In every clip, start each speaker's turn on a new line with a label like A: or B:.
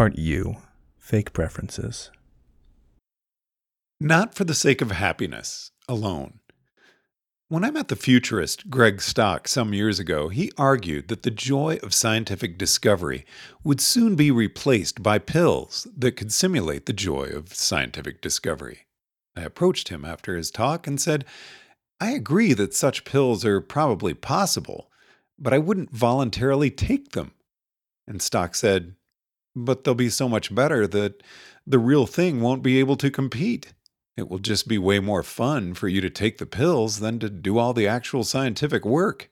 A: Part U Fake Preferences.
B: Not for the sake of happiness alone. When I met the futurist Greg Stock some years ago, he argued that the joy of scientific discovery would soon be replaced by pills that could simulate the joy of scientific discovery. I approached him after his talk and said, I agree that such pills are probably possible, but I wouldn't voluntarily take them. And Stock said, But they'll be so much better that the real thing won't be able to compete. It will just be way more fun for you to take the pills than to do all the actual scientific work.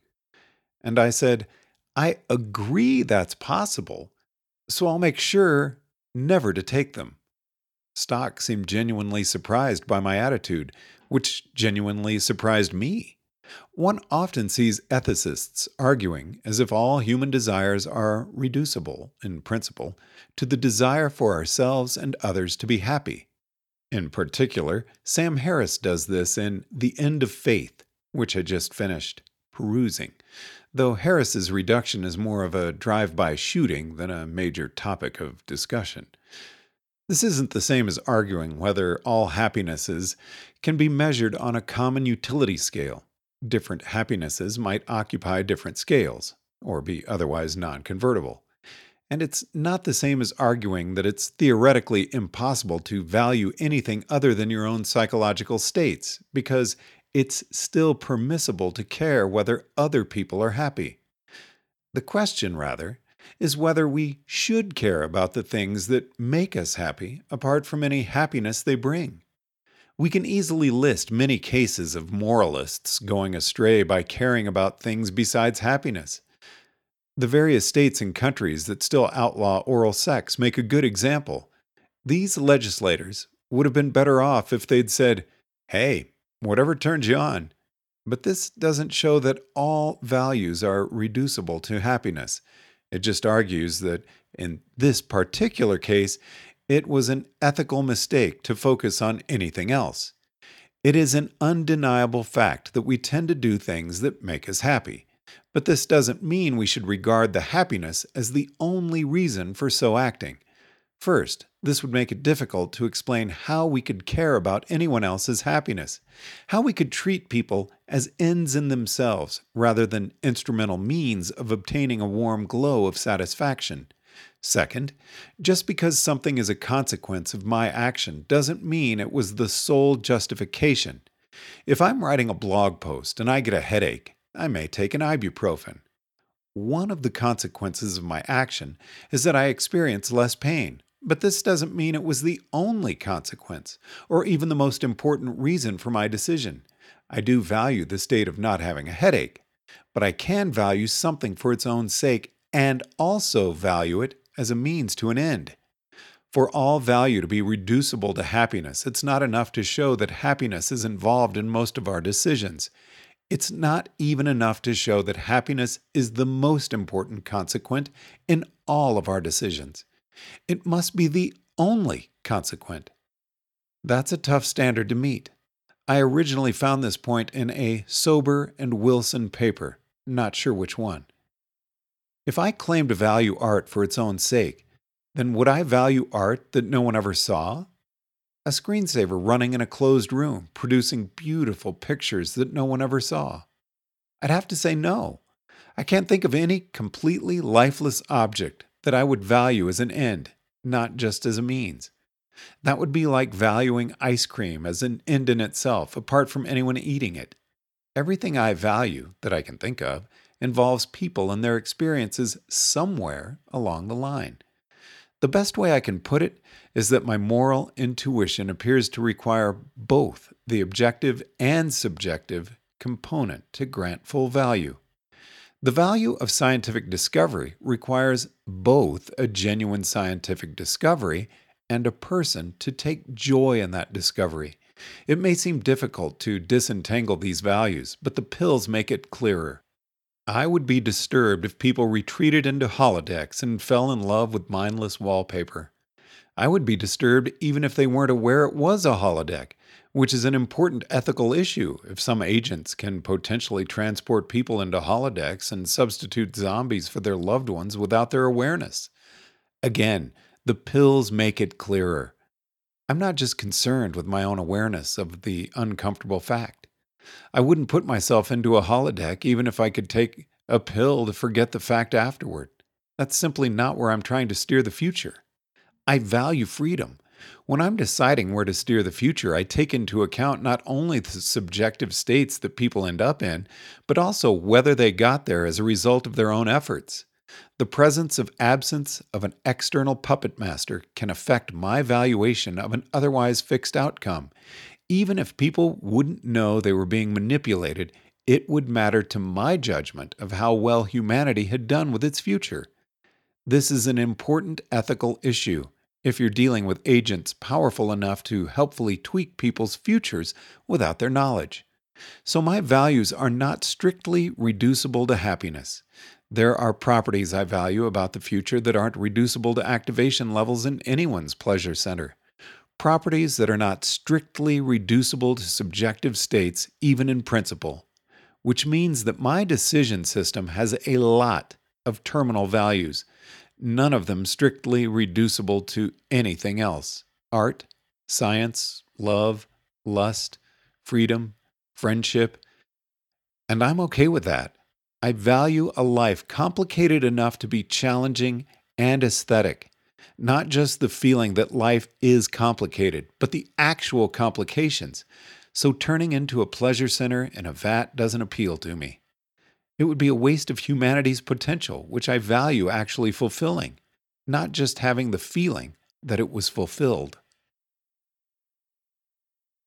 B: And I said, I agree that's possible, so I'll make sure never to take them. Stock seemed genuinely surprised by my attitude, which genuinely surprised me. One often sees ethicists arguing as if all human desires are reducible, in principle, to the desire for ourselves and others to be happy. In particular, Sam Harris does this in The End of Faith, which I just finished perusing, though Harris's reduction is more of a drive by shooting than a major topic of discussion. This isn't the same as arguing whether all happinesses can be measured on a common utility scale. Different happinesses might occupy different scales, or be otherwise non convertible. And it's not the same as arguing that it's theoretically impossible to value anything other than your own psychological states, because it's still permissible to care whether other people are happy. The question, rather, is whether we should care about the things that make us happy apart from any happiness they bring. We can easily list many cases of moralists going astray by caring about things besides happiness. The various states and countries that still outlaw oral sex make a good example. These legislators would have been better off if they'd said, hey, whatever turns you on. But this doesn't show that all values are reducible to happiness. It just argues that in this particular case, it was an ethical mistake to focus on anything else. It is an undeniable fact that we tend to do things that make us happy. But this doesn't mean we should regard the happiness as the only reason for so acting. First, this would make it difficult to explain how we could care about anyone else's happiness, how we could treat people as ends in themselves rather than instrumental means of obtaining a warm glow of satisfaction. Second, just because something is a consequence of my action doesn't mean it was the sole justification. If I'm writing a blog post and I get a headache, I may take an ibuprofen. One of the consequences of my action is that I experience less pain, but this doesn't mean it was the only consequence, or even the most important reason for my decision. I do value the state of not having a headache, but I can value something for its own sake and also value it as a means to an end. For all value to be reducible to happiness, it's not enough to show that happiness is involved in most of our decisions. It's not even enough to show that happiness is the most important consequent in all of our decisions. It must be the only consequent. That's a tough standard to meet. I originally found this point in a Sober and Wilson paper, not sure which one. If I claim to value art for its own sake, then would I value art that no one ever saw? a screensaver running in a closed room, producing beautiful pictures that no one ever saw? I'd have to say no. I can't think of any completely lifeless object that I would value as an end, not just as a means. That would be like valuing ice cream as an end in itself, apart from anyone eating it. Everything I value, that I can think of, involves people and their experiences somewhere along the line. The best way I can put it is that my moral intuition appears to require both the objective and subjective component to grant full value. The value of scientific discovery requires both a genuine scientific discovery and a person to take joy in that discovery. It may seem difficult to disentangle these values, but the pills make it clearer. I would be disturbed if people retreated into holodecks and fell in love with mindless wallpaper. I would be disturbed even if they weren't aware it was a holodeck, which is an important ethical issue if some agents can potentially transport people into holodecks and substitute zombies for their loved ones without their awareness. Again, The pills make it clearer. I'm not just concerned with my own awareness of the uncomfortable fact. I wouldn't put myself into a holodeck even if I could take a pill to forget the fact afterward. That's simply not where I'm trying to steer the future. I value freedom. When I'm deciding where to steer the future, I take into account not only the subjective states that people end up in, but also whether they got there as a result of their own efforts. The presence of absence of an external puppet master can affect my valuation of an otherwise fixed outcome. Even if people wouldn't know they were being manipulated, it would matter to my judgment of how well humanity had done with its future. This is an important ethical issue if you're dealing with agents powerful enough to helpfully tweak people's futures without their knowledge. So, my values are not strictly reducible to happiness. There are properties I value about the future that aren't reducible to activation levels in anyone's pleasure center. Properties that are not strictly reducible to subjective states, even in principle, which means that my decision system has a lot of terminal values, none of them strictly reducible to anything else art, science, love, lust, freedom, friendship. And I'm okay with that. I value a life complicated enough to be challenging and aesthetic. Not just the feeling that life is complicated, but the actual complications. So turning into a pleasure center in a vat doesn't appeal to me. It would be a waste of humanity's potential, which I value actually fulfilling, not just having the feeling that it was fulfilled.